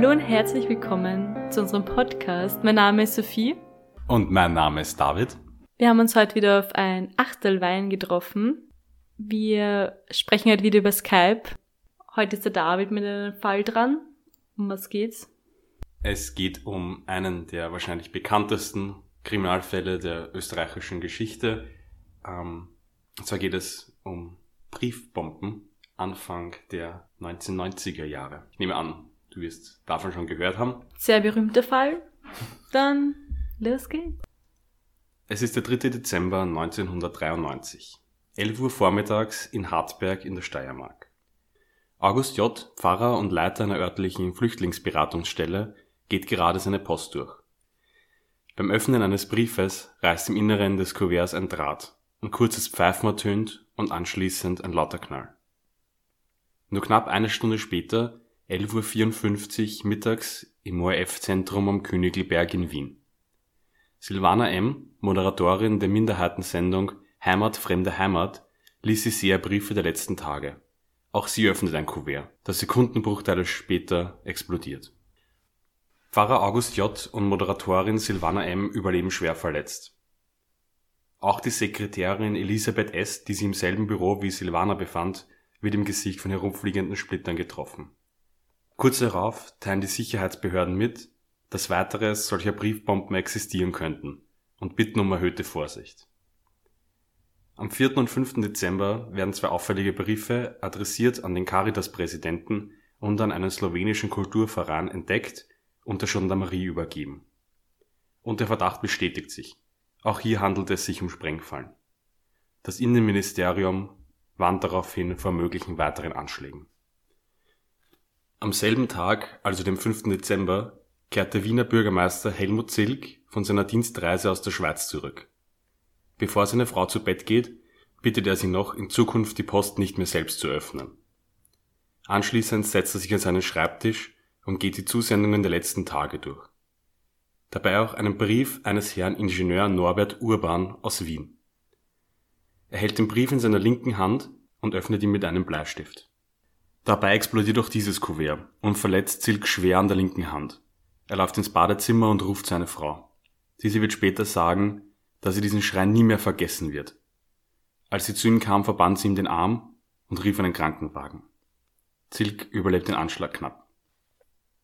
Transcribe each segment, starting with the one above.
Hallo und herzlich willkommen zu unserem Podcast. Mein Name ist Sophie. Und mein Name ist David. Wir haben uns heute wieder auf ein Achtelwein getroffen. Wir sprechen heute wieder über Skype. Heute ist der David mit einem Fall dran. Um was geht's? Es geht um einen der wahrscheinlich bekanntesten Kriminalfälle der österreichischen Geschichte. Ähm, und zwar geht es um Briefbomben Anfang der 1990er Jahre. Ich nehme an, du wirst davon schon gehört haben. Sehr berühmter Fall. Dann los geht's. Es ist der 3. Dezember 1993. 11 Uhr vormittags in Hartberg in der Steiermark. August J., Pfarrer und Leiter einer örtlichen Flüchtlingsberatungsstelle, geht gerade seine Post durch. Beim Öffnen eines Briefes reißt im Inneren des Kuverts ein Draht, ein kurzes Pfeifen ertönt und anschließend ein lauter Knall. Nur knapp eine Stunde später, 11.54 Uhr mittags im ORF-Zentrum am Königlberg in Wien. Silvana M., Moderatorin der Minderheitensendung Heimat, fremde Heimat, liest die Seherbriefe der letzten Tage. Auch sie öffnet ein Kuvert, das Sekundenbruchteile später explodiert. Pfarrer August J. und Moderatorin Silvana M. überleben schwer verletzt. Auch die Sekretärin Elisabeth S., die sich im selben Büro wie Silvana befand, wird im Gesicht von herumfliegenden Splittern getroffen. Kurz darauf teilen die Sicherheitsbehörden mit, dass weitere solcher Briefbomben existieren könnten und bitten um erhöhte Vorsicht. Am 4. und 5. Dezember werden zwei auffällige Briefe adressiert an den Caritas-Präsidenten und an einen slowenischen Kulturverein entdeckt und der Gendarmerie übergeben. Und der Verdacht bestätigt sich. Auch hier handelt es sich um Sprengfallen. Das Innenministerium warnt daraufhin vor möglichen weiteren Anschlägen. Am selben Tag, also dem 5. Dezember, kehrt der Wiener Bürgermeister Helmut Zilk von seiner Dienstreise aus der Schweiz zurück. Bevor seine Frau zu Bett geht, bittet er sie noch, in Zukunft die Post nicht mehr selbst zu öffnen. Anschließend setzt er sich an seinen Schreibtisch und geht die Zusendungen der letzten Tage durch. Dabei auch einen Brief eines Herrn Ingenieur Norbert Urban aus Wien. Er hält den Brief in seiner linken Hand und öffnet ihn mit einem Bleistift. Dabei explodiert auch dieses Kuvert und verletzt Silk schwer an der linken Hand. Er läuft ins Badezimmer und ruft seine Frau. Diese wird später sagen, dass sie diesen Schrei nie mehr vergessen wird. Als sie zu ihm kam, verband sie ihm den Arm und rief einen Krankenwagen. Zilk überlebt den Anschlag knapp.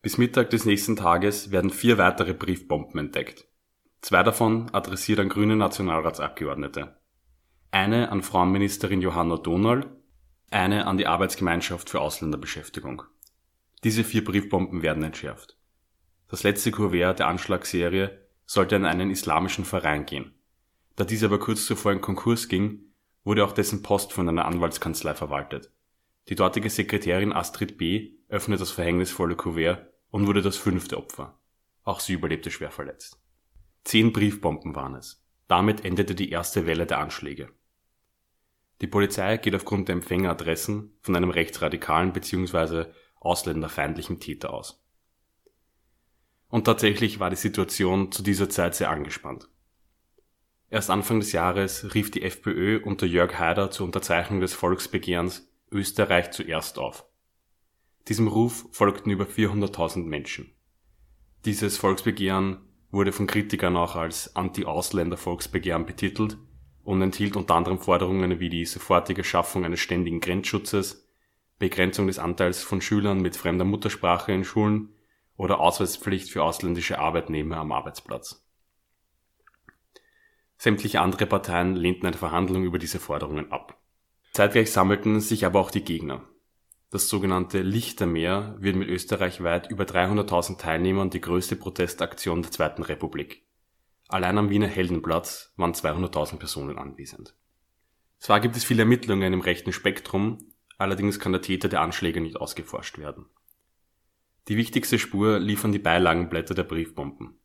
Bis Mittag des nächsten Tages werden vier weitere Briefbomben entdeckt. Zwei davon adressiert an grüne Nationalratsabgeordnete eine an Frauenministerin Johanna Donal, eine an die Arbeitsgemeinschaft für Ausländerbeschäftigung. Diese vier Briefbomben werden entschärft. Das letzte Kuvert der Anschlagsserie sollte an einen islamischen Verein gehen. Da dieser aber kurz zuvor in Konkurs ging, wurde auch dessen Post von einer Anwaltskanzlei verwaltet. Die dortige Sekretärin Astrid B. öffnet das verhängnisvolle Kuvert und wurde das fünfte Opfer. Auch sie überlebte schwer verletzt. Zehn Briefbomben waren es. Damit endete die erste Welle der Anschläge. Die Polizei geht aufgrund der Empfängeradressen von einem rechtsradikalen bzw. ausländerfeindlichen Täter aus. Und tatsächlich war die Situation zu dieser Zeit sehr angespannt. Erst Anfang des Jahres rief die FPÖ unter Jörg Haider zur Unterzeichnung des Volksbegehrens Österreich zuerst auf. Diesem Ruf folgten über 400.000 Menschen. Dieses Volksbegehren wurde von Kritikern auch als Anti-Ausländer-Volksbegehren betitelt und enthielt unter anderem Forderungen wie die sofortige Schaffung eines ständigen Grenzschutzes, Begrenzung des Anteils von Schülern mit fremder Muttersprache in Schulen oder Ausweispflicht für ausländische Arbeitnehmer am Arbeitsplatz. Sämtliche andere Parteien lehnten eine Verhandlung über diese Forderungen ab. Zeitgleich sammelten sich aber auch die Gegner. Das sogenannte Lichtermeer wird mit österreichweit über 300.000 Teilnehmern die größte Protestaktion der Zweiten Republik. Allein am Wiener Heldenplatz waren 200.000 Personen anwesend. Zwar gibt es viele Ermittlungen im rechten Spektrum, allerdings kann der Täter der Anschläge nicht ausgeforscht werden. Die wichtigste Spur liefern die Beilagenblätter der Briefbomben.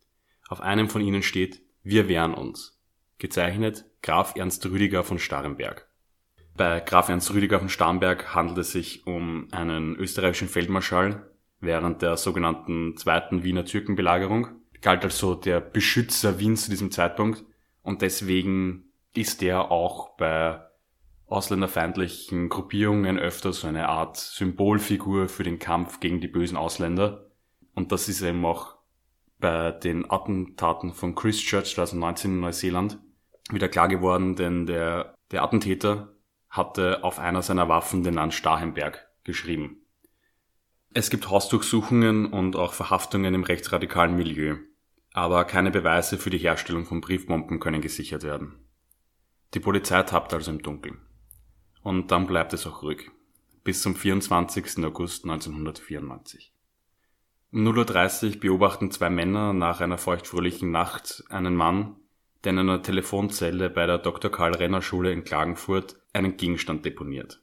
Auf einem von ihnen steht Wir wehren uns. Gezeichnet Graf Ernst Rüdiger von Starrenberg. Bei Graf Ernst Rüdiger von Starnberg handelt es sich um einen österreichischen Feldmarschall während der sogenannten Zweiten Wiener Türkenbelagerung galt als so der Beschützer Wiens zu diesem Zeitpunkt und deswegen ist er auch bei ausländerfeindlichen Gruppierungen öfter so eine Art Symbolfigur für den Kampf gegen die bösen Ausländer. Und das ist eben auch bei den Attentaten von Christchurch 2019 in Neuseeland wieder klar geworden, denn der, der Attentäter hatte auf einer seiner Waffen den Namen Stahenberg geschrieben. Es gibt Hausdurchsuchungen und auch Verhaftungen im rechtsradikalen Milieu, aber keine Beweise für die Herstellung von Briefbomben können gesichert werden. Die Polizei tappt also im Dunkeln. Und dann bleibt es auch ruhig. Bis zum 24. August 1994. Um 0.30 Uhr beobachten zwei Männer nach einer feuchtfröhlichen Nacht einen Mann, der in einer Telefonzelle bei der Dr. Karl Renner Schule in Klagenfurt einen Gegenstand deponiert.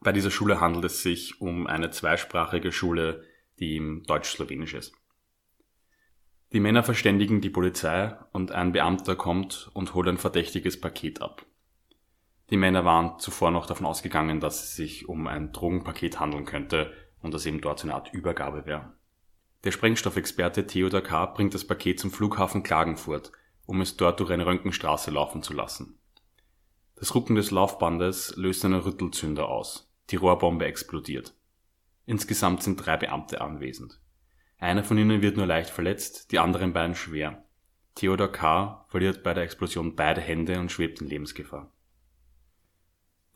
Bei dieser Schule handelt es sich um eine zweisprachige Schule, die im Deutsch-Slowenisch ist. Die Männer verständigen die Polizei und ein Beamter kommt und holt ein verdächtiges Paket ab. Die Männer waren zuvor noch davon ausgegangen, dass es sich um ein Drogenpaket handeln könnte und dass eben dort so eine Art Übergabe wäre. Der Sprengstoffexperte Theodor K. bringt das Paket zum Flughafen Klagenfurt, um es dort durch eine Röntgenstraße laufen zu lassen. Das Rucken des Laufbandes löst einen Rüttelzünder aus. Die Rohrbombe explodiert. Insgesamt sind drei Beamte anwesend. Einer von ihnen wird nur leicht verletzt, die anderen beiden schwer. Theodor K. verliert bei der Explosion beide Hände und schwebt in Lebensgefahr.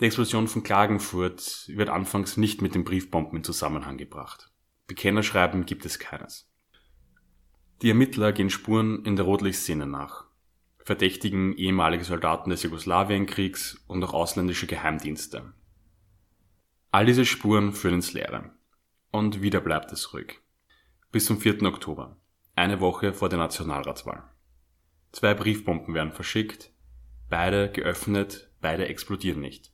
Die Explosion von Klagenfurt wird anfangs nicht mit den Briefbomben in Zusammenhang gebracht. Bekennerschreiben gibt es keines. Die Ermittler gehen Spuren in der Rotlichtszene nach, verdächtigen ehemalige Soldaten des Jugoslawienkriegs und auch ausländische Geheimdienste. All diese Spuren führen ins Leere. Und wieder bleibt es ruhig. Bis zum 4. Oktober, eine Woche vor der Nationalratswahl. Zwei Briefbomben werden verschickt, beide geöffnet, beide explodieren nicht.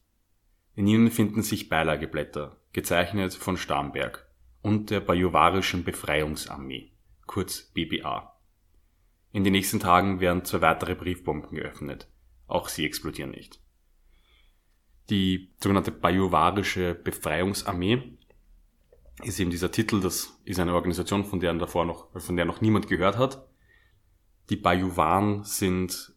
In ihnen finden sich Beilageblätter, gezeichnet von Starnberg und der Bajuwarischen Befreiungsarmee, kurz BBA. In den nächsten Tagen werden zwei weitere Briefbomben geöffnet, auch sie explodieren nicht. Die sogenannte Bajuwarische Befreiungsarmee ist eben dieser Titel, das ist eine Organisation, von der davor noch, von der noch niemand gehört hat. Die Bajuwaren sind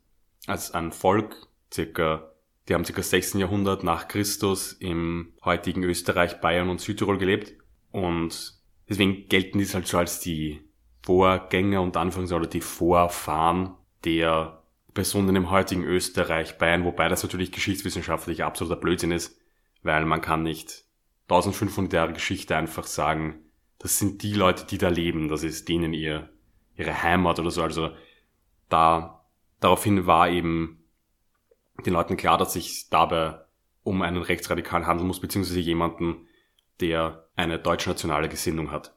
als ein Volk, circa, die haben circa 16. Jahrhundert nach Christus im heutigen Österreich, Bayern und Südtirol gelebt und deswegen gelten die halt so als die Vorgänger und Anfangs oder die Vorfahren der Personen im heutigen Österreich, Bayern, wobei das natürlich geschichtswissenschaftlich absoluter Blödsinn ist, weil man kann nicht 1500 Jahre Geschichte einfach sagen, das sind die Leute, die da leben, das ist denen ihr, ihre Heimat oder so. Also da, daraufhin war eben den Leuten klar, dass sich dabei um einen Rechtsradikalen handeln muss, beziehungsweise jemanden, der eine deutschnationale Gesinnung hat.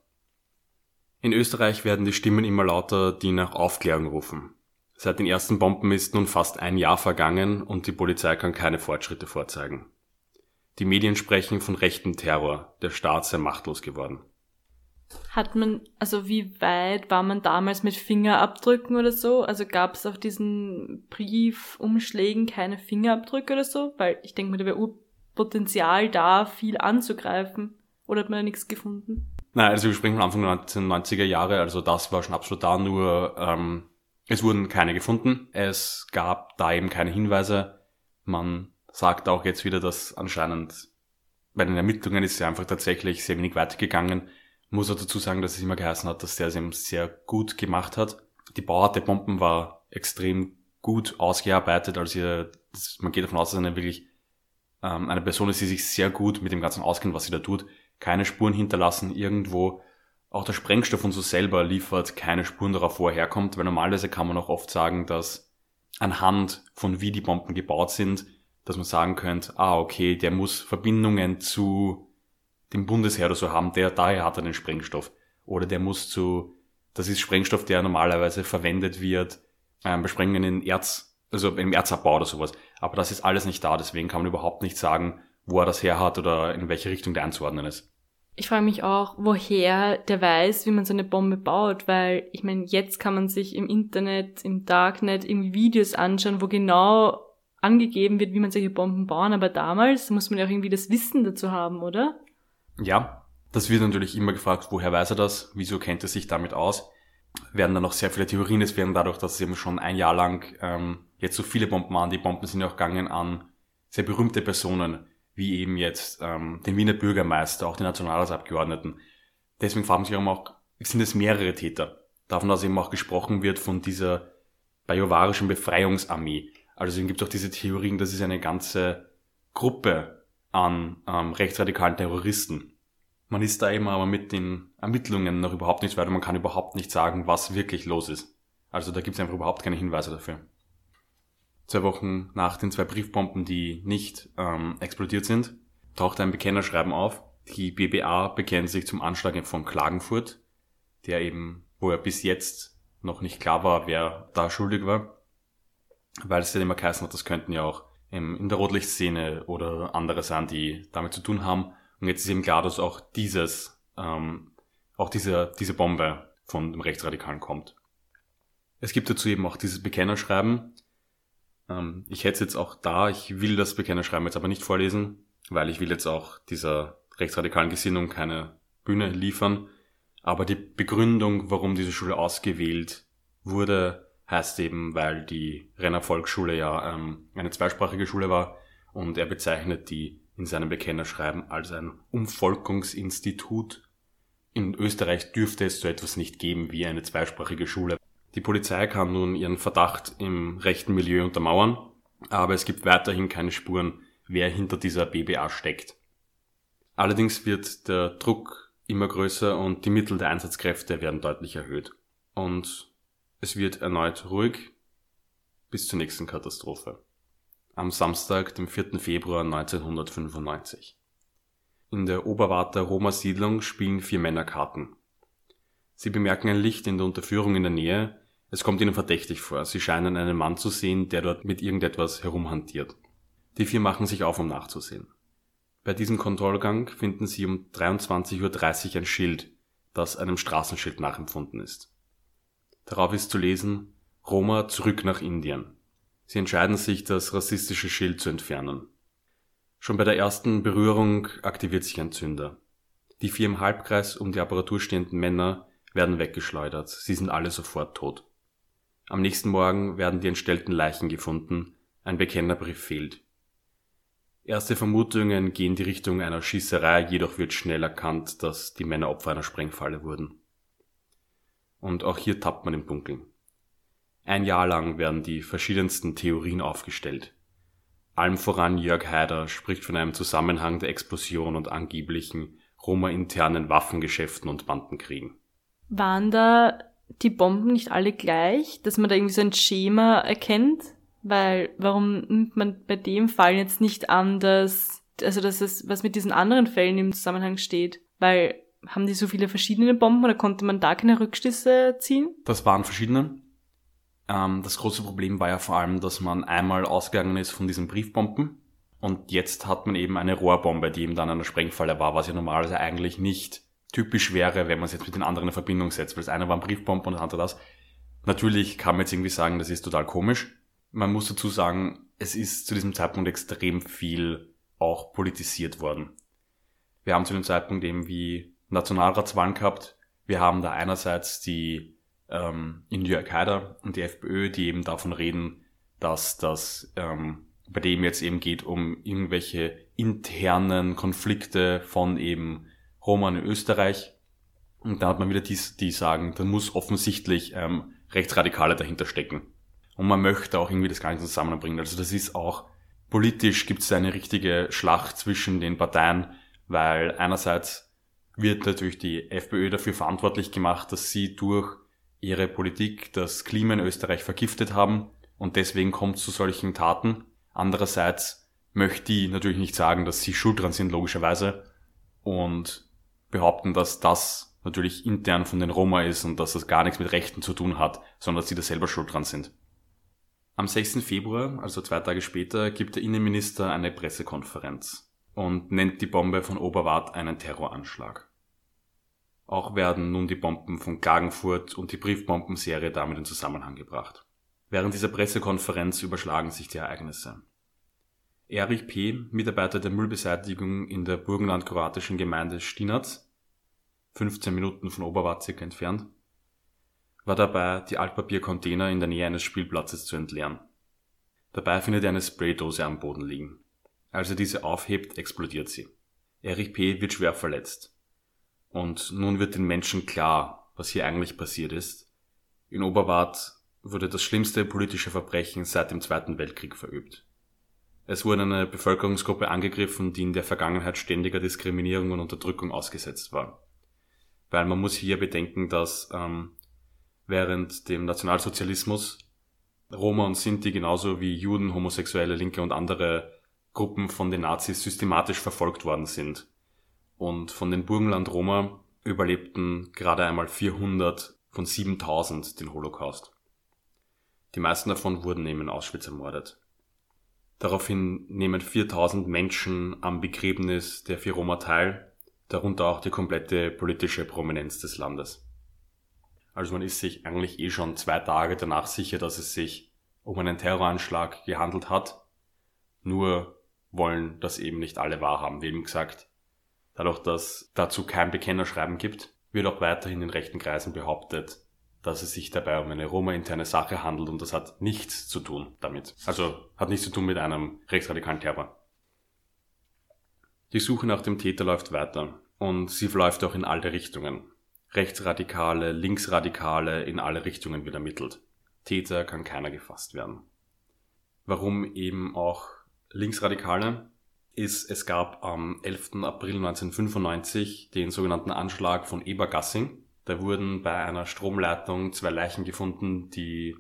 In Österreich werden die Stimmen immer lauter, die nach Aufklärung rufen. Seit den ersten Bomben ist nun fast ein Jahr vergangen und die Polizei kann keine Fortschritte vorzeigen. Die Medien sprechen von rechtem Terror, der Staat sei machtlos geworden. Hat man, also wie weit war man damals mit Fingerabdrücken oder so? Also gab es auf diesen Briefumschlägen keine Fingerabdrücke oder so? Weil ich denke mir, da wäre Potenzial da, viel anzugreifen. Oder hat man da nichts gefunden? Nein, also wir sprechen von Anfang der 1990er Jahre, also das war schon absolut da, nur ähm, es wurden keine gefunden. Es gab da eben keine Hinweise. Man sagt auch jetzt wieder, dass anscheinend bei den Ermittlungen ist es einfach tatsächlich sehr wenig weitergegangen. Muss auch dazu sagen, dass es immer geheißen hat, dass der es eben sehr gut gemacht hat. Die Bauart der Bomben war extrem gut ausgearbeitet. Also hier, das, man geht davon aus, dass eine wirklich ähm, eine Person ist, die sich sehr gut mit dem Ganzen auskennt, was sie da tut. Keine Spuren hinterlassen irgendwo auch der Sprengstoff und so selber liefert keine Spuren darauf, wo er herkommt, weil normalerweise kann man auch oft sagen, dass anhand von wie die Bomben gebaut sind, dass man sagen könnte, ah, okay, der muss Verbindungen zu dem Bundesheer oder so haben, der, daher hat er den Sprengstoff. Oder der muss zu, das ist Sprengstoff, der normalerweise verwendet wird, ähm, bei Sprengungen in Erz, also im Erzabbau oder sowas. Aber das ist alles nicht da, deswegen kann man überhaupt nicht sagen, wo er das her hat oder in welche Richtung der einzuordnen ist. Ich frage mich auch, woher der weiß, wie man so eine Bombe baut, weil ich meine, jetzt kann man sich im Internet, im Darknet irgendwie Videos anschauen, wo genau angegeben wird, wie man solche Bomben bauen, aber damals muss man ja auch irgendwie das Wissen dazu haben, oder? Ja, das wird natürlich immer gefragt, woher weiß er das, wieso kennt er sich damit aus? Werden dann noch sehr viele Theorien, es werden dadurch, dass es eben schon ein Jahr lang ähm, jetzt so viele Bomben waren, die Bomben sind ja auch gegangen an sehr berühmte Personen, wie eben jetzt ähm, den Wiener Bürgermeister, auch die Nationalratsabgeordneten. Deswegen fragen sich auch, sind es mehrere Täter. Davon, dass eben auch gesprochen wird von dieser bajovarischen Befreiungsarmee. Also es gibt auch diese Theorien, das ist eine ganze Gruppe an ähm, rechtsradikalen Terroristen. Man ist da eben aber mit den Ermittlungen noch überhaupt nicht weiter. Man kann überhaupt nicht sagen, was wirklich los ist. Also da gibt es einfach überhaupt keine Hinweise dafür. Zwei Wochen nach den zwei Briefbomben, die nicht ähm, explodiert sind, taucht ein Bekennerschreiben auf. Die BBA bekennt sich zum Anschlag von Klagenfurt, der eben, wo er bis jetzt noch nicht klar war, wer da schuldig war, weil es ja immer geheißen hat, das könnten ja auch in der Rotlichtszene oder andere sein, die damit zu tun haben. Und jetzt ist eben klar, dass auch dieses, ähm, auch diese, diese Bombe von dem Rechtsradikalen kommt. Es gibt dazu eben auch dieses Bekennerschreiben. Ähm, ich hätte es jetzt auch da, ich will das Bekennerschreiben jetzt aber nicht vorlesen, weil ich will jetzt auch dieser rechtsradikalen Gesinnung keine Bühne liefern. Aber die Begründung, warum diese Schule ausgewählt wurde, heißt eben, weil die Renner Volksschule ja ähm, eine zweisprachige Schule war und er bezeichnet die in seinem Bekennerschreiben als ein Umvolkungsinstitut. In Österreich dürfte es so etwas nicht geben wie eine zweisprachige Schule. Die Polizei kann nun ihren Verdacht im rechten Milieu untermauern, aber es gibt weiterhin keine Spuren, wer hinter dieser BBA steckt. Allerdings wird der Druck immer größer und die Mittel der Einsatzkräfte werden deutlich erhöht. Und es wird erneut ruhig bis zur nächsten Katastrophe. Am Samstag, dem 4. Februar 1995. In der Oberwarter Roma Siedlung spielen vier Männer Karten. Sie bemerken ein Licht in der Unterführung in der Nähe. Es kommt ihnen verdächtig vor. Sie scheinen einen Mann zu sehen, der dort mit irgendetwas herumhantiert. Die vier machen sich auf, um nachzusehen. Bei diesem Kontrollgang finden sie um 23.30 Uhr ein Schild, das einem Straßenschild nachempfunden ist. Darauf ist zu lesen, Roma zurück nach Indien. Sie entscheiden sich, das rassistische Schild zu entfernen. Schon bei der ersten Berührung aktiviert sich ein Zünder. Die vier im Halbkreis um die Apparatur stehenden Männer werden weggeschleudert. Sie sind alle sofort tot. Am nächsten Morgen werden die entstellten Leichen gefunden. Ein Bekennerbrief fehlt. Erste Vermutungen gehen in die Richtung einer Schießerei, jedoch wird schnell erkannt, dass die Männer Opfer einer Sprengfalle wurden. Und auch hier tappt man im Dunkeln. Ein Jahr lang werden die verschiedensten Theorien aufgestellt. Allem voran Jörg Haider spricht von einem Zusammenhang der Explosion und angeblichen Roma-internen Waffengeschäften und Bandenkriegen. Waren da die Bomben nicht alle gleich, dass man da irgendwie so ein Schema erkennt? Weil, warum nimmt man bei dem Fall jetzt nicht an, dass, also dass es was mit diesen anderen Fällen im Zusammenhang steht? Weil, haben die so viele verschiedene Bomben oder konnte man da keine Rückschlüsse ziehen? Das waren verschiedene. Ähm, das große Problem war ja vor allem, dass man einmal ausgegangen ist von diesen Briefbomben und jetzt hat man eben eine Rohrbombe, die eben dann eine Sprengfalle war, was ja normalerweise eigentlich nicht typisch wäre, wenn man es jetzt mit den anderen in Verbindung setzt, weil das eine war ein Briefbombe und das andere das. Natürlich kann man jetzt irgendwie sagen, das ist total komisch, man muss dazu sagen, es ist zu diesem Zeitpunkt extrem viel auch politisiert worden. Wir haben zu dem Zeitpunkt eben wie Nationalratswahlen gehabt. Wir haben da einerseits die ähm, India Al-Qaida und die FPÖ, die eben davon reden, dass das ähm, bei dem jetzt eben geht um irgendwelche internen Konflikte von eben Roma in Österreich. Und da hat man wieder die, die sagen, da muss offensichtlich ähm, Rechtsradikale dahinter stecken. Und man möchte auch irgendwie das Ganze zusammenbringen. Also das ist auch, politisch gibt es eine richtige Schlacht zwischen den Parteien, weil einerseits wird natürlich die FPÖ dafür verantwortlich gemacht, dass sie durch ihre Politik das Klima in Österreich vergiftet haben und deswegen kommt es zu solchen Taten. Andererseits möchte die natürlich nicht sagen, dass sie schuld dran sind, logischerweise, und behaupten, dass das natürlich intern von den Roma ist und dass das gar nichts mit Rechten zu tun hat, sondern dass sie da selber schuld dran sind. Am 6. Februar, also zwei Tage später, gibt der Innenminister eine Pressekonferenz und nennt die Bombe von Oberwart einen Terroranschlag. Auch werden nun die Bomben von Klagenfurt und die Briefbombenserie damit in Zusammenhang gebracht. Während dieser Pressekonferenz überschlagen sich die Ereignisse. Erich P., Mitarbeiter der Müllbeseitigung in der burgenland-kroatischen Gemeinde Stinac, 15 Minuten von Oberwart circa entfernt, war dabei, die Altpapiercontainer in der Nähe eines Spielplatzes zu entleeren. Dabei findet er eine Spraydose am Boden liegen. Als er diese aufhebt, explodiert sie. Erich P. wird schwer verletzt. Und nun wird den Menschen klar, was hier eigentlich passiert ist. In Oberwart wurde das schlimmste politische Verbrechen seit dem Zweiten Weltkrieg verübt. Es wurde eine Bevölkerungsgruppe angegriffen, die in der Vergangenheit ständiger Diskriminierung und Unterdrückung ausgesetzt war. Weil man muss hier bedenken, dass ähm, während dem Nationalsozialismus Roma und Sinti genauso wie Juden, Homosexuelle, Linke und andere Gruppen von den Nazis systematisch verfolgt worden sind. Und von den Burgenland-Roma überlebten gerade einmal 400 von 7000 den Holocaust. Die meisten davon wurden eben in Auschwitz ermordet. Daraufhin nehmen 4000 Menschen am Begräbnis der vier Roma teil, darunter auch die komplette politische Prominenz des Landes. Also man ist sich eigentlich eh schon zwei Tage danach sicher, dass es sich um einen Terroranschlag gehandelt hat. Nur wollen das eben nicht alle wahrhaben. Wie eben gesagt, dadurch, dass dazu kein Bekennerschreiben gibt, wird auch weiterhin in rechten Kreisen behauptet, dass es sich dabei um eine Roma-interne Sache handelt und das hat nichts zu tun damit. Also hat nichts zu tun mit einem rechtsradikalen Terror. Die Suche nach dem Täter läuft weiter und sie verläuft auch in alle Richtungen. Rechtsradikale, Linksradikale, in alle Richtungen wird ermittelt. Täter kann keiner gefasst werden. Warum eben auch Linksradikale? Ist, es gab am 11. April 1995 den sogenannten Anschlag von Ebergassing. Da wurden bei einer Stromleitung zwei Leichen gefunden, die,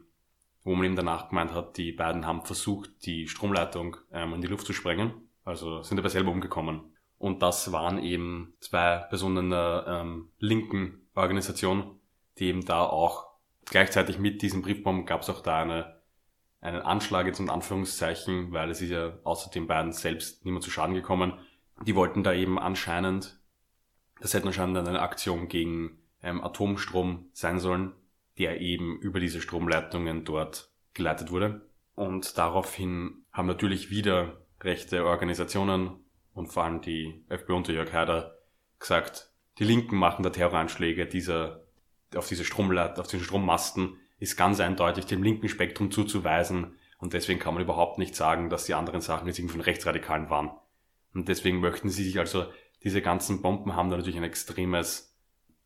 wo man eben danach gemeint hat, die beiden haben versucht, die Stromleitung ähm, in die Luft zu sprengen. Also sind aber selber umgekommen. Und das waren eben zwei Personen der ähm, linken Organisation, die eben da auch gleichzeitig mit diesem Briefbomben gab es auch da eine, einen Anschlag jetzt in Anführungszeichen, weil es ist ja außer den beiden selbst niemand zu Schaden gekommen. Die wollten da eben anscheinend, das hätte anscheinend eine Aktion gegen ähm, Atomstrom sein sollen, der eben über diese Stromleitungen dort geleitet wurde. Und daraufhin haben natürlich wieder rechte Organisationen und vor allem die FPÖ unter Jörg Haider gesagt, die Linken machen da Terroranschläge dieser, auf diese Stromleit, auf diese Strommasten ist ganz eindeutig dem linken Spektrum zuzuweisen und deswegen kann man überhaupt nicht sagen, dass die anderen Sachen jetzt irgendwie von Rechtsradikalen waren. Und deswegen möchten sie sich also, diese ganzen Bomben haben da natürlich ein extremes,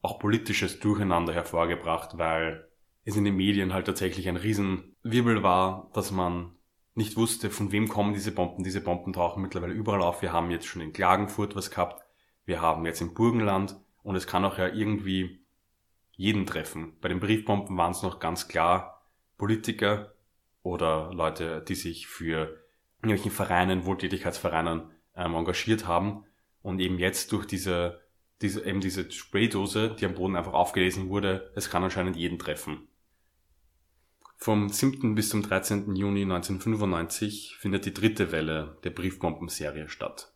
auch politisches Durcheinander hervorgebracht, weil es in den Medien halt tatsächlich ein Riesenwirbel war, dass man nicht wusste, von wem kommen diese Bomben. Diese Bomben tauchen mittlerweile überall auf. Wir haben jetzt schon in Klagenfurt was gehabt wir haben jetzt im Burgenland und es kann auch ja irgendwie jeden treffen. Bei den Briefbomben waren es noch ganz klar Politiker oder Leute, die sich für irgendwelchen Vereinen, Wohltätigkeitsvereinen ähm, engagiert haben und eben jetzt durch diese, diese, eben diese Spraydose, die am Boden einfach aufgelesen wurde, es kann anscheinend jeden treffen. Vom 7. bis zum 13. Juni 1995 findet die dritte Welle der Briefbombenserie statt.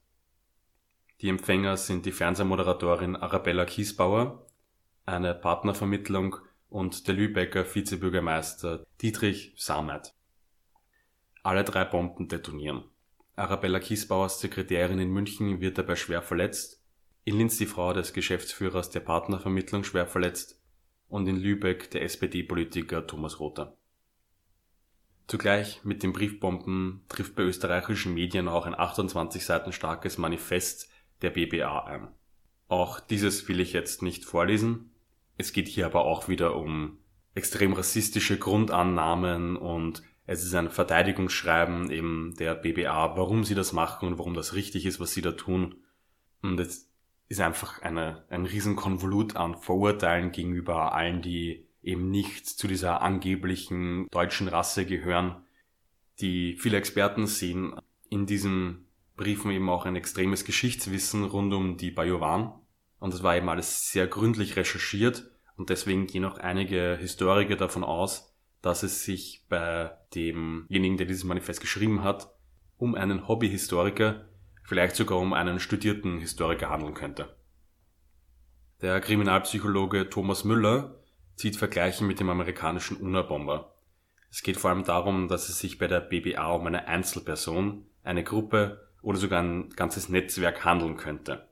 Die Empfänger sind die Fernsehmoderatorin Arabella Kiesbauer, eine Partnervermittlung und der Lübecker Vizebürgermeister Dietrich Samert. Alle drei Bomben detonieren. Arabella Kiesbauers Sekretärin in München wird dabei schwer verletzt, in Linz die Frau des Geschäftsführers der Partnervermittlung schwer verletzt und in Lübeck der SPD-Politiker Thomas Rother. Zugleich mit den Briefbomben trifft bei österreichischen Medien auch ein 28 Seiten starkes Manifest der BBA ein. Auch dieses will ich jetzt nicht vorlesen. Es geht hier aber auch wieder um extrem rassistische Grundannahmen und es ist ein Verteidigungsschreiben eben der BBA, warum sie das machen und warum das richtig ist, was sie da tun. Und es ist einfach eine, ein Riesenkonvolut an Vorurteilen gegenüber allen, die eben nicht zu dieser angeblichen deutschen Rasse gehören. Die viele Experten sehen in diesem Briefen eben auch ein extremes Geschichtswissen rund um die Bajowan. Und es war eben alles sehr gründlich recherchiert und deswegen gehen auch einige Historiker davon aus, dass es sich bei demjenigen, der dieses Manifest geschrieben hat, um einen Hobbyhistoriker, vielleicht sogar um einen studierten Historiker handeln könnte. Der Kriminalpsychologe Thomas Müller zieht Vergleiche mit dem amerikanischen UNA-Bomber. Es geht vor allem darum, dass es sich bei der BBA um eine Einzelperson, eine Gruppe oder sogar ein ganzes Netzwerk handeln könnte.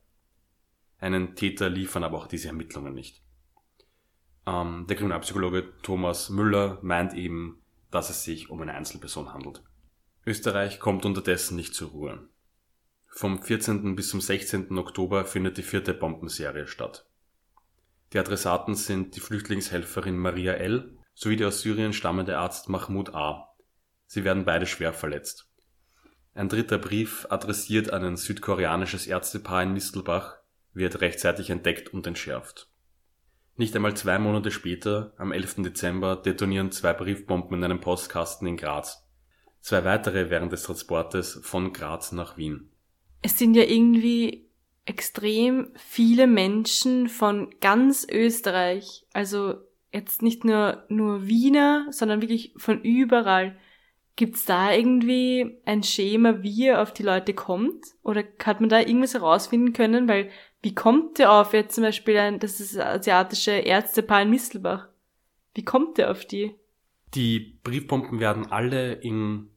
Einen Täter liefern aber auch diese Ermittlungen nicht. Ähm, der Kriminalpsychologe Thomas Müller meint eben, dass es sich um eine Einzelperson handelt. Österreich kommt unterdessen nicht zur Ruhe. Vom 14. bis zum 16. Oktober findet die vierte Bombenserie statt. Die Adressaten sind die Flüchtlingshelferin Maria L. sowie der aus Syrien stammende Arzt Mahmoud A. Sie werden beide schwer verletzt. Ein dritter Brief, adressiert an ein südkoreanisches Ärztepaar in Mistelbach, wird rechtzeitig entdeckt und entschärft. Nicht einmal zwei Monate später, am 11. Dezember, detonieren zwei Briefbomben in einem Postkasten in Graz. Zwei weitere während des Transportes von Graz nach Wien. Es sind ja irgendwie extrem viele Menschen von ganz Österreich, also jetzt nicht nur, nur Wiener, sondern wirklich von überall. Gibt's da irgendwie ein Schema, wie ihr auf die Leute kommt? Oder hat man da irgendwas herausfinden können? Weil wie kommt der auf jetzt zum Beispiel ein, das ist asiatische Ärztepaar in Mistelbach? Wie kommt der auf die? Die Briefbomben werden alle in,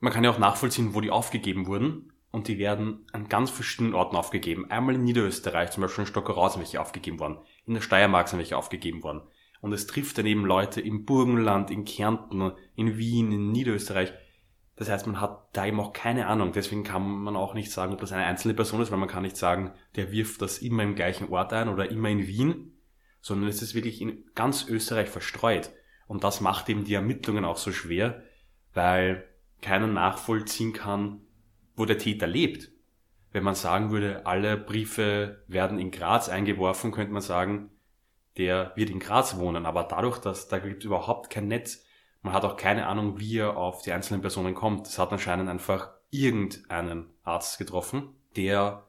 man kann ja auch nachvollziehen, wo die aufgegeben wurden. Und die werden an ganz verschiedenen Orten aufgegeben. Einmal in Niederösterreich, zum Beispiel in Stockerau sind welche aufgegeben worden. In der Steiermark sind welche aufgegeben worden. Und es trifft dann eben Leute im Burgenland, in Kärnten, in Wien, in Niederösterreich, das heißt, man hat da eben auch keine Ahnung. Deswegen kann man auch nicht sagen, ob das eine einzelne Person ist, weil man kann nicht sagen, der wirft das immer im gleichen Ort ein oder immer in Wien, sondern es ist wirklich in ganz Österreich verstreut. Und das macht eben die Ermittlungen auch so schwer, weil keiner nachvollziehen kann, wo der Täter lebt. Wenn man sagen würde, alle Briefe werden in Graz eingeworfen, könnte man sagen, der wird in Graz wohnen. Aber dadurch, dass da gibt es überhaupt kein Netz, man hat auch keine Ahnung, wie er auf die einzelnen Personen kommt. Es hat anscheinend einfach irgendeinen Arzt getroffen, der,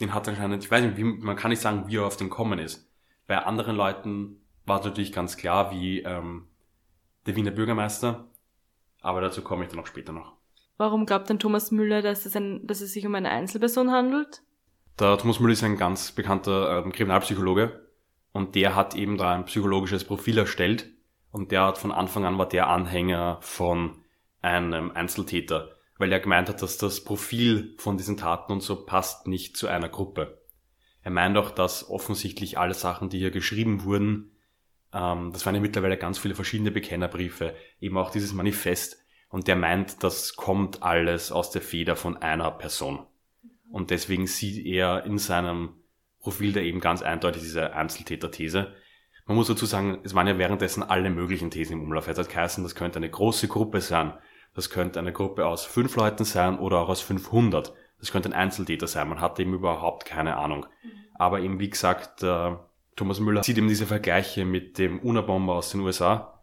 den hat anscheinend, ich weiß nicht, wie, man kann nicht sagen, wie er auf den kommen ist. Bei anderen Leuten war es natürlich ganz klar, wie ähm, der Wiener Bürgermeister, aber dazu komme ich dann auch später noch. Warum glaubt denn Thomas Müller, dass es, ein, dass es sich um eine Einzelperson handelt? Der Thomas Müller ist ein ganz bekannter ähm, Kriminalpsychologe und der hat eben da ein psychologisches Profil erstellt und der hat von Anfang an war der Anhänger von einem Einzeltäter, weil er gemeint hat, dass das Profil von diesen Taten und so passt nicht zu einer Gruppe. Er meint auch, dass offensichtlich alle Sachen, die hier geschrieben wurden, ähm, das waren ja mittlerweile ganz viele verschiedene Bekennerbriefe, eben auch dieses Manifest, und der meint, das kommt alles aus der Feder von einer Person. Und deswegen sieht er in seinem Profil da eben ganz eindeutig diese Einzeltäter-These. Man muss dazu sagen, es waren ja währenddessen alle möglichen Thesen im Umlauf. Es hat geheißen, das könnte eine große Gruppe sein. Das könnte eine Gruppe aus fünf Leuten sein oder auch aus 500. Das könnte ein Einzeltäter sein. Man hatte eben überhaupt keine Ahnung. Aber eben, wie gesagt, äh, Thomas Müller sieht eben diese Vergleiche mit dem Unabomber aus den USA.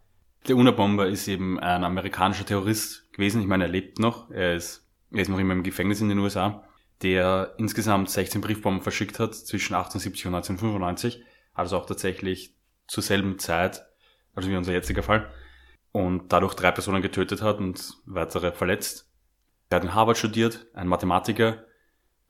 Der Unabomber ist eben ein amerikanischer Terrorist gewesen. Ich meine, er lebt noch. Er ist, er ist noch immer im Gefängnis in den USA. Der insgesamt 16 Briefbomben verschickt hat zwischen 1870 und 1995. Also auch tatsächlich zur selben Zeit, also wie unser jetziger Fall, und dadurch drei Personen getötet hat und weitere verletzt. Er hat in Harvard studiert, ein Mathematiker,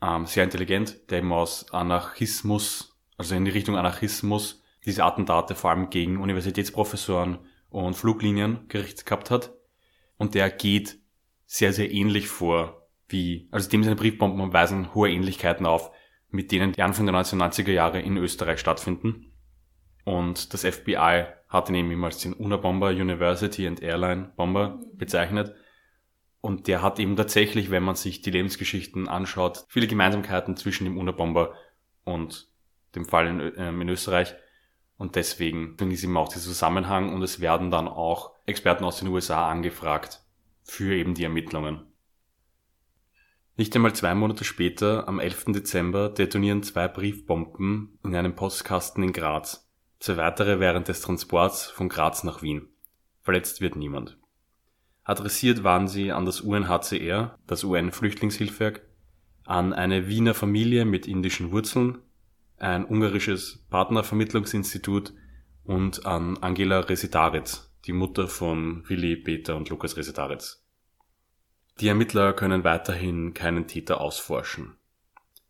ähm, sehr intelligent, der eben aus Anarchismus, also in die Richtung Anarchismus, diese Attentate vor allem gegen Universitätsprofessoren und Fluglinien gerichtet gehabt hat. Und der geht sehr, sehr ähnlich vor, wie, also dem seine Briefbomben weisen hohe Ähnlichkeiten auf mit denen, die Anfang der 1990er Jahre in Österreich stattfinden. Und das FBI hat ihn eben als den Unabomber University and Airline Bomber bezeichnet. Und der hat eben tatsächlich, wenn man sich die Lebensgeschichten anschaut, viele Gemeinsamkeiten zwischen dem Unabomber und dem Fall in, äh, in Österreich. Und deswegen ist eben auch dieser Zusammenhang und es werden dann auch Experten aus den USA angefragt für eben die Ermittlungen. Nicht einmal zwei Monate später, am 11. Dezember, detonieren zwei Briefbomben in einem Postkasten in Graz zwei weitere während des Transports von Graz nach Wien. Verletzt wird niemand. Adressiert waren sie an das UNHCR, das UN-Flüchtlingshilfswerk, an eine Wiener Familie mit indischen Wurzeln, ein ungarisches Partnervermittlungsinstitut und an Angela Resitaritz, die Mutter von Willi, Peter und Lukas Resitaritz. Die Ermittler können weiterhin keinen Täter ausforschen.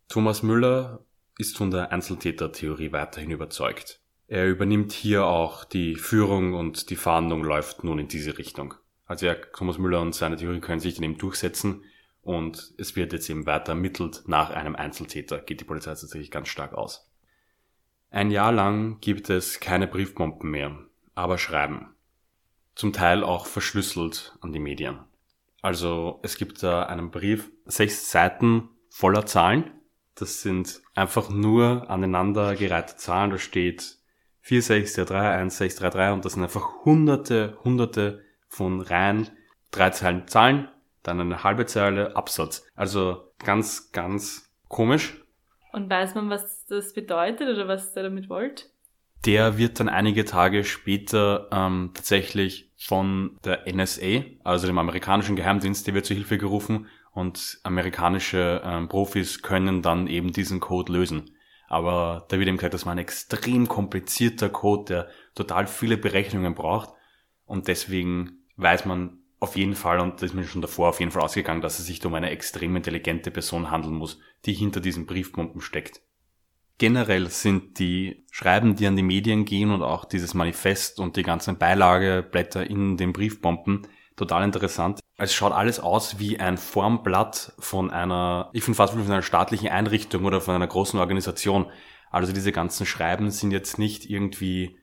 Thomas Müller ist von der Einzeltätertheorie weiterhin überzeugt. Er übernimmt hier auch die Führung und die Fahndung läuft nun in diese Richtung. Also ja, Thomas Müller und seine Theorie können sich dann eben durchsetzen und es wird jetzt eben weiter ermittelt nach einem Einzeltäter, geht die Polizei tatsächlich ganz stark aus. Ein Jahr lang gibt es keine Briefbomben mehr, aber Schreiben. Zum Teil auch verschlüsselt an die Medien. Also es gibt da einen Brief, sechs Seiten voller Zahlen. Das sind einfach nur aneinandergereihte Zahlen. Da steht 4631 und das sind einfach hunderte, hunderte von Reihen, drei Zeilen Zahlen, dann eine halbe Zeile Absatz. Also ganz, ganz komisch. Und weiß man, was das bedeutet oder was der damit wollt? Der wird dann einige Tage später ähm, tatsächlich von der NSA, also dem amerikanischen Geheimdienst, der wird zur Hilfe gerufen und amerikanische ähm, Profis können dann eben diesen Code lösen. Aber da wird eben gesagt, das war ein extrem komplizierter Code, der total viele Berechnungen braucht und deswegen weiß man auf jeden Fall, und das ist mir schon davor auf jeden Fall ausgegangen, dass es sich um eine extrem intelligente Person handeln muss, die hinter diesen Briefbomben steckt. Generell sind die Schreiben, die an die Medien gehen und auch dieses Manifest und die ganzen Beilageblätter in den Briefbomben total interessant. Es schaut alles aus wie ein Formblatt von einer, ich finde fast von einer staatlichen Einrichtung oder von einer großen Organisation. Also diese ganzen Schreiben sind jetzt nicht irgendwie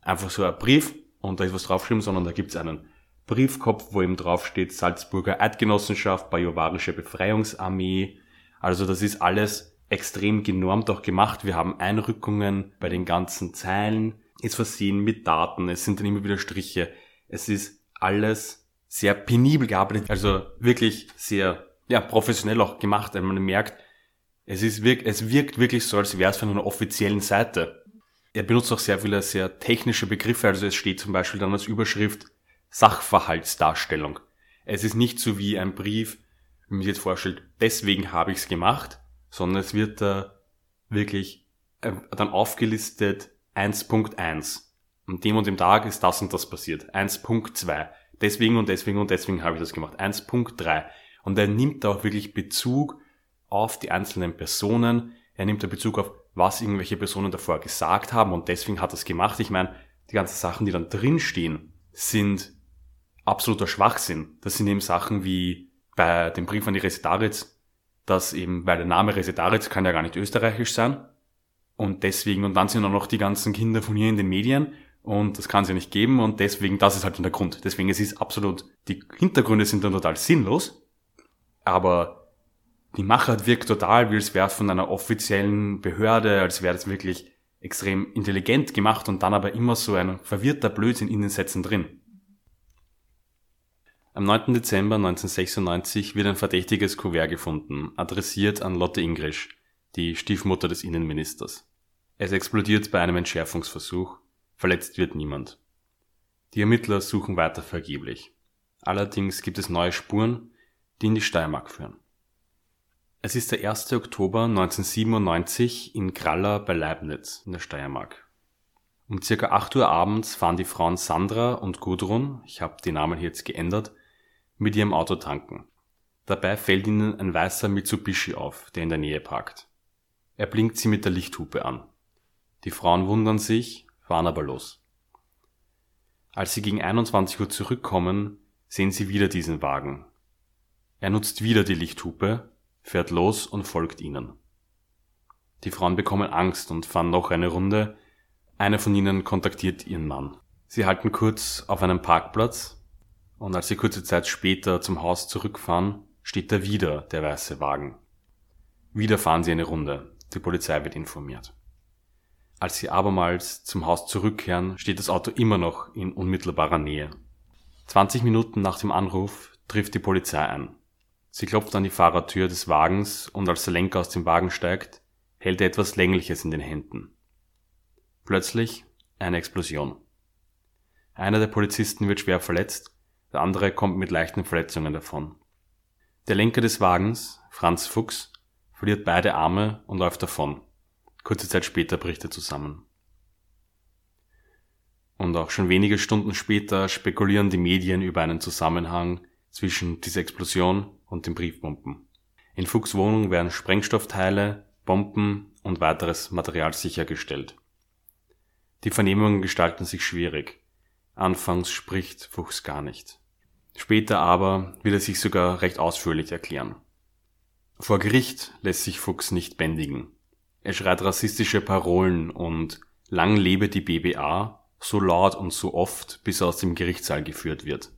einfach so ein Brief und da ist was draufgeschrieben, sondern da gibt es einen Briefkopf, wo eben draufsteht Salzburger Eidgenossenschaft, Bajuwarische Befreiungsarmee. Also das ist alles extrem genormt auch gemacht. Wir haben Einrückungen bei den ganzen Zeilen, ist versehen mit Daten, es sind dann immer wieder Striche. Es ist alles sehr penibel gearbeitet, also wirklich sehr ja, professionell auch gemacht. Man merkt, es, ist wirk es wirkt wirklich so, als wäre es von einer offiziellen Seite. Er benutzt auch sehr viele sehr technische Begriffe, also es steht zum Beispiel dann als Überschrift Sachverhaltsdarstellung. Es ist nicht so wie ein Brief, wie man sich jetzt vorstellt, deswegen habe ich es gemacht, sondern es wird da wirklich äh, dann aufgelistet 1.1. An dem und dem Tag ist das und das passiert. 1.2. Deswegen und deswegen und deswegen habe ich das gemacht. 1.3. Und er nimmt da auch wirklich Bezug auf die einzelnen Personen. Er nimmt da Bezug auf, was irgendwelche Personen davor gesagt haben und deswegen hat er es gemacht. Ich meine, die ganzen Sachen, die dann drinstehen, sind absoluter Schwachsinn. Das sind eben Sachen wie bei dem Brief an die Resetaritz, dass eben, weil der Name Resetaritz kann ja gar nicht österreichisch sein. Und deswegen, und dann sind auch noch die ganzen Kinder von hier in den Medien und das kann es ja nicht geben und deswegen, das ist halt der Grund. Deswegen, es ist absolut, die Hintergründe sind dann total sinnlos, aber die Machart wirkt total, wie es wäre von einer offiziellen Behörde, als wäre das wirklich extrem intelligent gemacht und dann aber immer so ein verwirrter Blödsinn in den Sätzen drin. Am 9. Dezember 1996 wird ein verdächtiges Kuvert gefunden, adressiert an Lotte Ingrisch, die Stiefmutter des Innenministers. Es explodiert bei einem Entschärfungsversuch, verletzt wird niemand. Die Ermittler suchen weiter vergeblich. Allerdings gibt es neue Spuren, die in die Steiermark führen. Es ist der 1. Oktober 1997 in Kralla bei Leibniz in der Steiermark. Um circa 8 Uhr abends fahren die Frauen Sandra und Gudrun, ich habe die Namen hier jetzt geändert, mit ihrem Auto tanken. Dabei fällt ihnen ein weißer Mitsubishi auf, der in der Nähe parkt. Er blinkt sie mit der Lichthupe an. Die Frauen wundern sich, fahren aber los. Als sie gegen 21 Uhr zurückkommen, sehen sie wieder diesen Wagen. Er nutzt wieder die Lichthupe, fährt los und folgt ihnen. Die Frauen bekommen Angst und fahren noch eine Runde. Eine von ihnen kontaktiert ihren Mann. Sie halten kurz auf einem Parkplatz, und als sie kurze Zeit später zum Haus zurückfahren, steht da wieder der weiße Wagen. Wieder fahren sie eine Runde. Die Polizei wird informiert. Als sie abermals zum Haus zurückkehren, steht das Auto immer noch in unmittelbarer Nähe. 20 Minuten nach dem Anruf trifft die Polizei ein. Sie klopft an die Fahrertür des Wagens und als der Lenker aus dem Wagen steigt, hält er etwas Längliches in den Händen. Plötzlich eine Explosion. Einer der Polizisten wird schwer verletzt der andere kommt mit leichten Verletzungen davon. Der Lenker des Wagens, Franz Fuchs, verliert beide Arme und läuft davon. Kurze Zeit später bricht er zusammen. Und auch schon wenige Stunden später spekulieren die Medien über einen Zusammenhang zwischen dieser Explosion und den Briefbomben. In Fuchs Wohnung werden Sprengstoffteile, Bomben und weiteres Material sichergestellt. Die Vernehmungen gestalten sich schwierig. Anfangs spricht Fuchs gar nicht. Später aber will er sich sogar recht ausführlich erklären. Vor Gericht lässt sich Fuchs nicht bändigen. Er schreit rassistische Parolen und lang lebe die BBA so laut und so oft, bis er aus dem Gerichtssaal geführt wird.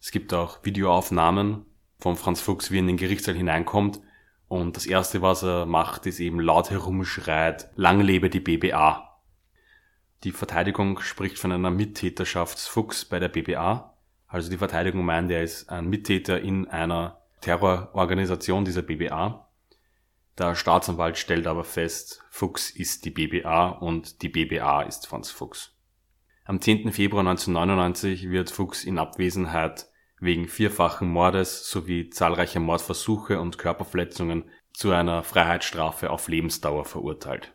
Es gibt auch Videoaufnahmen von Franz Fuchs, wie er in den Gerichtssaal hineinkommt und das erste, was er macht, ist eben laut herumschreit, lang lebe die BBA. Die Verteidigung spricht von einer Mittäterschaftsfuchs bei der BBA. Also die Verteidigung meint, er ist ein Mittäter in einer Terrororganisation dieser BBA. Der Staatsanwalt stellt aber fest, Fuchs ist die BBA und die BBA ist Franz Fuchs. Am 10. Februar 1999 wird Fuchs in Abwesenheit wegen vierfachen Mordes sowie zahlreicher Mordversuche und Körperverletzungen zu einer Freiheitsstrafe auf Lebensdauer verurteilt.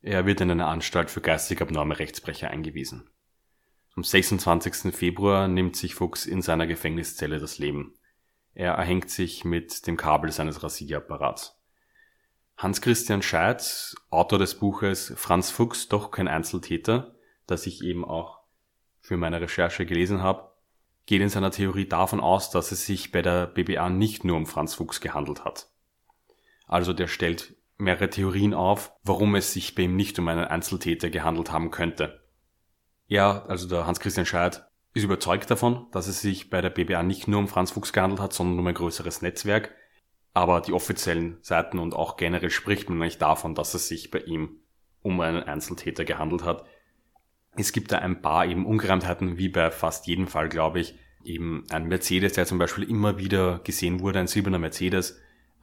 Er wird in eine Anstalt für geistig abnorme Rechtsbrecher eingewiesen. Am 26. Februar nimmt sich Fuchs in seiner Gefängniszelle das Leben. Er erhängt sich mit dem Kabel seines Rasierapparats. Hans-Christian Scheidt, Autor des Buches Franz Fuchs, doch kein Einzeltäter, das ich eben auch für meine Recherche gelesen habe, geht in seiner Theorie davon aus, dass es sich bei der BBA nicht nur um Franz Fuchs gehandelt hat. Also der stellt mehrere Theorien auf, warum es sich bei ihm nicht um einen Einzeltäter gehandelt haben könnte. Ja, also der Hans-Christian Scheidt ist überzeugt davon, dass es sich bei der BBA nicht nur um Franz Fuchs gehandelt hat, sondern um ein größeres Netzwerk. Aber die offiziellen Seiten und auch generell spricht man nicht davon, dass es sich bei ihm um einen Einzeltäter gehandelt hat. Es gibt da ein paar eben Ungereimtheiten, wie bei fast jedem Fall, glaube ich. Eben ein Mercedes, der zum Beispiel immer wieder gesehen wurde, ein silberner Mercedes.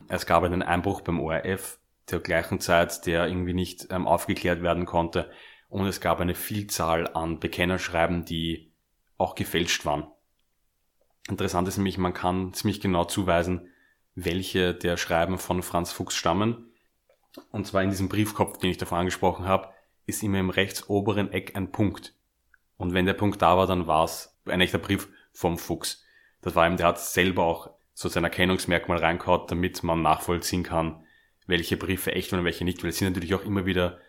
Es gab einen Einbruch beim ORF zur gleichen Zeit, der irgendwie nicht ähm, aufgeklärt werden konnte. Und es gab eine Vielzahl an Bekennerschreiben, die auch gefälscht waren. Interessant ist nämlich, man kann ziemlich genau zuweisen, welche der Schreiben von Franz Fuchs stammen. Und zwar in diesem Briefkopf, den ich davor angesprochen habe, ist immer im rechtsoberen Eck ein Punkt. Und wenn der Punkt da war, dann war es ein echter Brief vom Fuchs. Das war ihm, der hat selber auch so sein Erkennungsmerkmal reingehauen, damit man nachvollziehen kann, welche Briefe echt und welche nicht, weil es sind natürlich auch immer wieder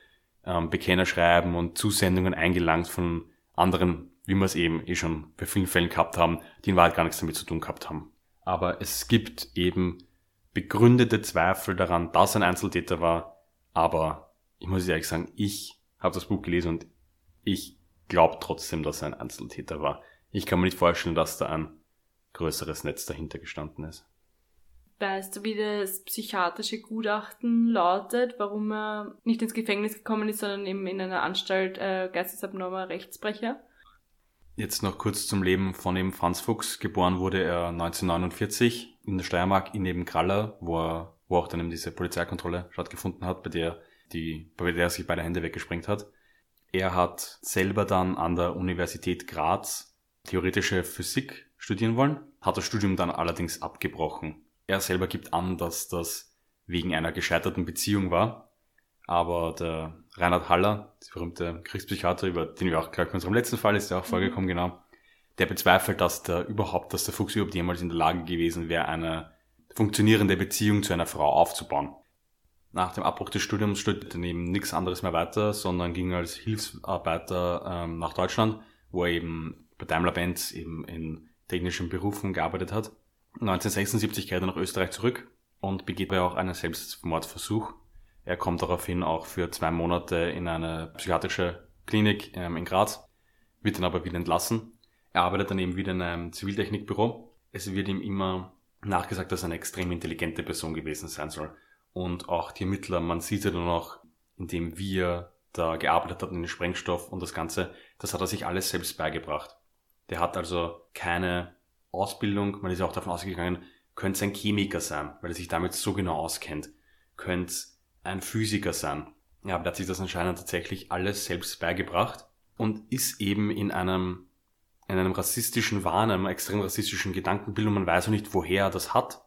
ähm, Bekennerschreiben und Zusendungen eingelangt von anderen, wie wir es eben eh schon bei vielen Fällen gehabt haben, die in Wahrheit gar nichts damit zu tun gehabt haben. Aber es gibt eben begründete Zweifel daran, dass ein Einzeltäter war, aber ich muss ehrlich sagen, ich habe das Buch gelesen und ich glaube trotzdem, dass er ein Einzeltäter war. Ich kann mir nicht vorstellen, dass da ein größeres Netz dahinter gestanden ist. Weißt du, wie das psychiatrische Gutachten lautet, warum er nicht ins Gefängnis gekommen ist, sondern eben in einer Anstalt äh, geistesabnormer Rechtsbrecher? Jetzt noch kurz zum Leben von eben Franz Fuchs. Geboren wurde er 1949 in der Steiermark in Nebenkraller, wo, er, wo auch dann eben diese Polizeikontrolle stattgefunden hat, bei der die, bei der er sich beide Hände weggesprengt hat. Er hat selber dann an der Universität Graz theoretische Physik studieren wollen, hat das Studium dann allerdings abgebrochen. Er selber gibt an, dass das wegen einer gescheiterten Beziehung war, aber der Reinhard Haller, der berühmte Kriegspsychiater, über den wir auch, glaube ich, in unserem letzten Fall ist ja auch mhm. vorgekommen, genau, der bezweifelt, dass der überhaupt, dass der Fuchs überhaupt jemals in der Lage gewesen wäre, eine funktionierende Beziehung zu einer Frau aufzubauen. Nach dem Abbruch des Studiums studierte er eben nichts anderes mehr weiter, sondern ging als Hilfsarbeiter ähm, nach Deutschland, wo er eben bei Daimler-Benz eben in technischen Berufen gearbeitet hat. 1976 kehrt er nach Österreich zurück und begeht bei auch einen Selbstmordversuch. Er kommt daraufhin auch für zwei Monate in eine psychiatrische Klinik ähm, in Graz, wird dann aber wieder entlassen. Er arbeitet dann eben wieder in einem Ziviltechnikbüro. Es wird ihm immer nachgesagt, dass er eine extrem intelligente Person gewesen sein soll und auch die Ermittler, man sieht ja dann auch, indem wir da gearbeitet hat in den Sprengstoff und das Ganze, das hat er sich alles selbst beigebracht. Der hat also keine Ausbildung, man ist ja auch davon ausgegangen, könnte es ein Chemiker sein, weil er sich damit so genau auskennt, könnte ein Physiker sein. Ja, aber der hat sich das anscheinend tatsächlich alles selbst beigebracht und ist eben in einem, in einem rassistischen Wahn, einem extrem rassistischen Gedankenbild und man weiß auch nicht, woher er das hat.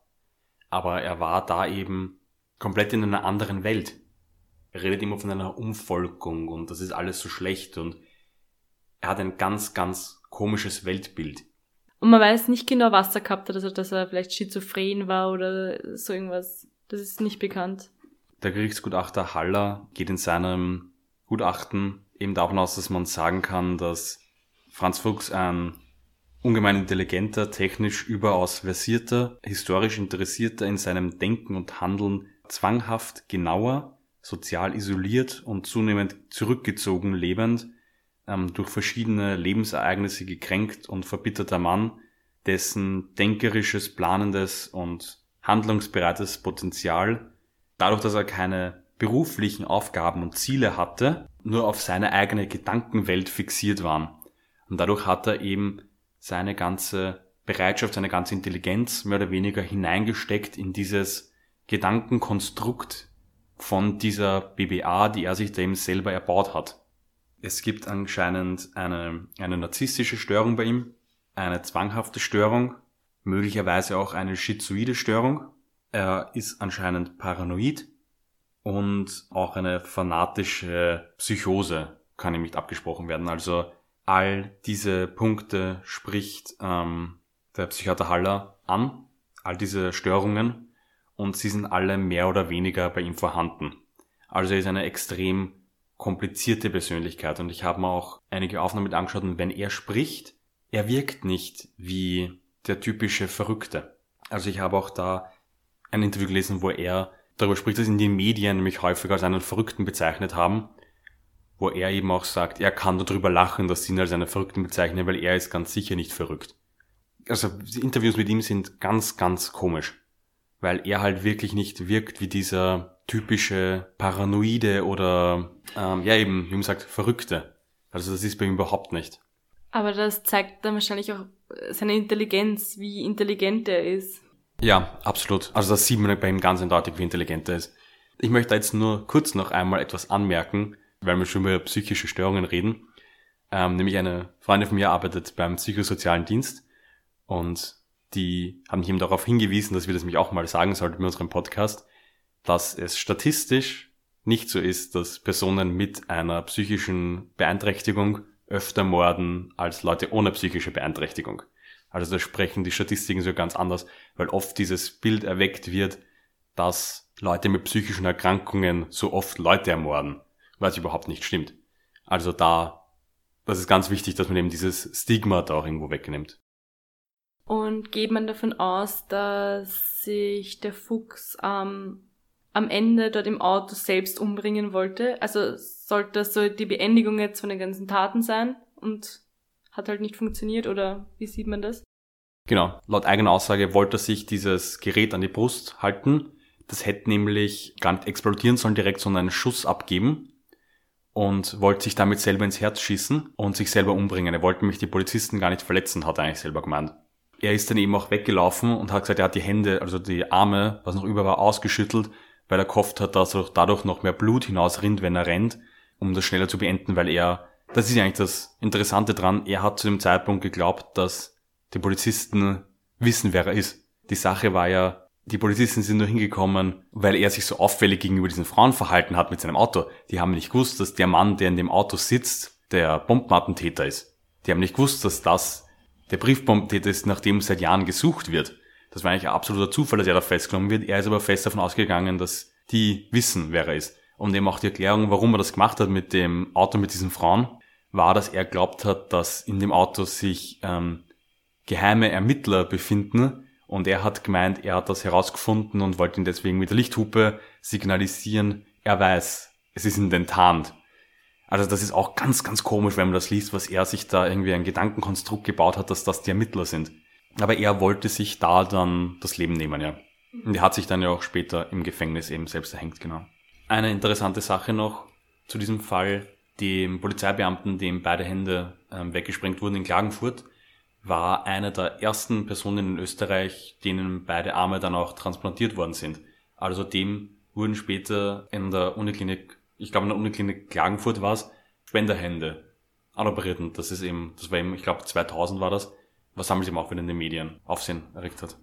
Aber er war da eben komplett in einer anderen Welt. Er redet immer von einer Umvolkung und das ist alles so schlecht und er hat ein ganz, ganz komisches Weltbild. Und man weiß nicht genau, was er gehabt hat, also dass er vielleicht schizophren war oder so irgendwas. Das ist nicht bekannt. Der Gerichtsgutachter Haller geht in seinem Gutachten eben davon aus, dass man sagen kann, dass Franz Fuchs ein ungemein intelligenter, technisch überaus versierter, historisch interessierter in seinem Denken und Handeln zwanghaft genauer, sozial isoliert und zunehmend zurückgezogen lebend, ähm, durch verschiedene Lebensereignisse gekränkt und verbitterter Mann, dessen denkerisches, planendes und handlungsbereites Potenzial, dadurch, dass er keine beruflichen Aufgaben und Ziele hatte, nur auf seine eigene Gedankenwelt fixiert waren. Und dadurch hat er eben seine ganze Bereitschaft, seine ganze Intelligenz mehr oder weniger hineingesteckt in dieses Gedankenkonstrukt von dieser BBA, die er sich da eben selber erbaut hat. Es gibt anscheinend eine, eine narzisstische Störung bei ihm, eine zwanghafte Störung, möglicherweise auch eine schizoide Störung. Er ist anscheinend paranoid und auch eine fanatische Psychose kann ihm nicht abgesprochen werden. Also all diese Punkte spricht ähm, der Psychiater Haller an, all diese Störungen, und sie sind alle mehr oder weniger bei ihm vorhanden. Also er ist eine extrem komplizierte Persönlichkeit und ich habe mir auch einige Aufnahmen mit angeschaut und wenn er spricht, er wirkt nicht wie der typische Verrückte. Also ich habe auch da ein Interview gelesen, wo er darüber spricht, dass ihn die Medien nämlich häufig als einen Verrückten bezeichnet haben, wo er eben auch sagt, er kann darüber lachen, dass sie ihn als einen Verrückten bezeichnen, weil er ist ganz sicher nicht verrückt. Also die Interviews mit ihm sind ganz, ganz komisch, weil er halt wirklich nicht wirkt wie dieser typische Paranoide oder ähm, ja eben, wie man sagt, Verrückte. Also das ist bei ihm überhaupt nicht. Aber das zeigt dann wahrscheinlich auch seine Intelligenz, wie intelligent er ist. Ja, absolut. Also das sieht man bei ihm ganz eindeutig, wie intelligent er ist. Ich möchte jetzt nur kurz noch einmal etwas anmerken, weil wir schon über psychische Störungen reden. Ähm, nämlich eine Freundin von mir arbeitet beim psychosozialen Dienst und die haben mich eben darauf hingewiesen, dass wir das mich auch mal sagen sollten in unserem Podcast, dass es statistisch nicht so ist, dass Personen mit einer psychischen Beeinträchtigung öfter morden als Leute ohne psychische Beeinträchtigung. Also da sprechen die Statistiken so ganz anders, weil oft dieses Bild erweckt wird, dass Leute mit psychischen Erkrankungen so oft Leute ermorden, was überhaupt nicht stimmt. Also da, das ist ganz wichtig, dass man eben dieses Stigma da auch irgendwo wegnimmt. Und geht man davon aus, dass sich der Fuchs ähm, am Ende dort im Auto selbst umbringen wollte? Also sollte das so die Beendigung jetzt von den ganzen Taten sein und hat halt nicht funktioniert oder wie sieht man das? Genau, laut eigener Aussage wollte er sich dieses Gerät an die Brust halten. Das hätte nämlich gar nicht explodieren sollen direkt, sondern einen Schuss abgeben und wollte sich damit selber ins Herz schießen und sich selber umbringen. Er wollte nämlich die Polizisten gar nicht verletzen, hat er eigentlich selber gemeint. Er ist dann eben auch weggelaufen und hat gesagt, er hat die Hände, also die Arme, was noch über war, ausgeschüttelt, weil er gehofft hat, dass dadurch noch mehr Blut hinausrinnt, wenn er rennt, um das schneller zu beenden, weil er das ist eigentlich das Interessante dran. Er hat zu dem Zeitpunkt geglaubt, dass die Polizisten wissen, wer er ist. Die Sache war ja, die Polizisten sind nur hingekommen, weil er sich so auffällig gegenüber diesen Frauen verhalten hat mit seinem Auto. Die haben nicht gewusst, dass der Mann, der in dem Auto sitzt, der Bombenattentäter ist. Die haben nicht gewusst, dass das der Briefbombentäter ist, nach dem seit Jahren gesucht wird. Das war eigentlich ein absoluter Zufall, dass er da festgenommen wird. Er ist aber fest davon ausgegangen, dass die wissen, wer er ist. Und eben auch die Erklärung, warum er das gemacht hat mit dem Auto mit diesen Frauen, war, dass er glaubt hat, dass in dem Auto sich ähm, geheime Ermittler befinden und er hat gemeint, er hat das herausgefunden und wollte ihn deswegen mit der Lichthupe signalisieren, er weiß, es ist in den Tarnt. Also das ist auch ganz, ganz komisch, wenn man das liest, was er sich da irgendwie ein Gedankenkonstrukt gebaut hat, dass das die Ermittler sind. Aber er wollte sich da dann das Leben nehmen, ja. Und er hat sich dann ja auch später im Gefängnis eben selbst erhängt, genau. Eine interessante Sache noch zu diesem Fall dem Polizeibeamten, dem beide Hände ähm, weggesprengt wurden in Klagenfurt, war eine der ersten Personen in Österreich, denen beide Arme dann auch transplantiert worden sind. Also dem wurden später in der Uniklinik, ich glaube in der Uniklinik Klagenfurt war es, Spenderhände anoperiert. Und das ist eben, das war eben, ich glaube 2000 war das, was damals eben auch wieder in den Medien Aufsehen erregt hat.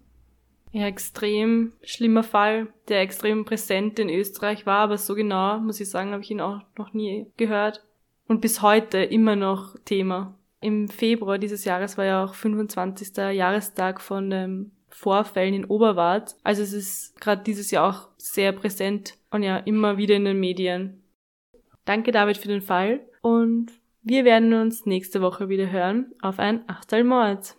Ja, extrem schlimmer Fall, der extrem präsent in Österreich war, aber so genau, muss ich sagen, habe ich ihn auch noch nie gehört. Und bis heute immer noch Thema. Im Februar dieses Jahres war ja auch 25. Jahrestag von den Vorfällen in Oberwart. Also es ist gerade dieses Jahr auch sehr präsent und ja immer wieder in den Medien. Danke David für den Fall und wir werden uns nächste Woche wieder hören auf ein Achtelmord.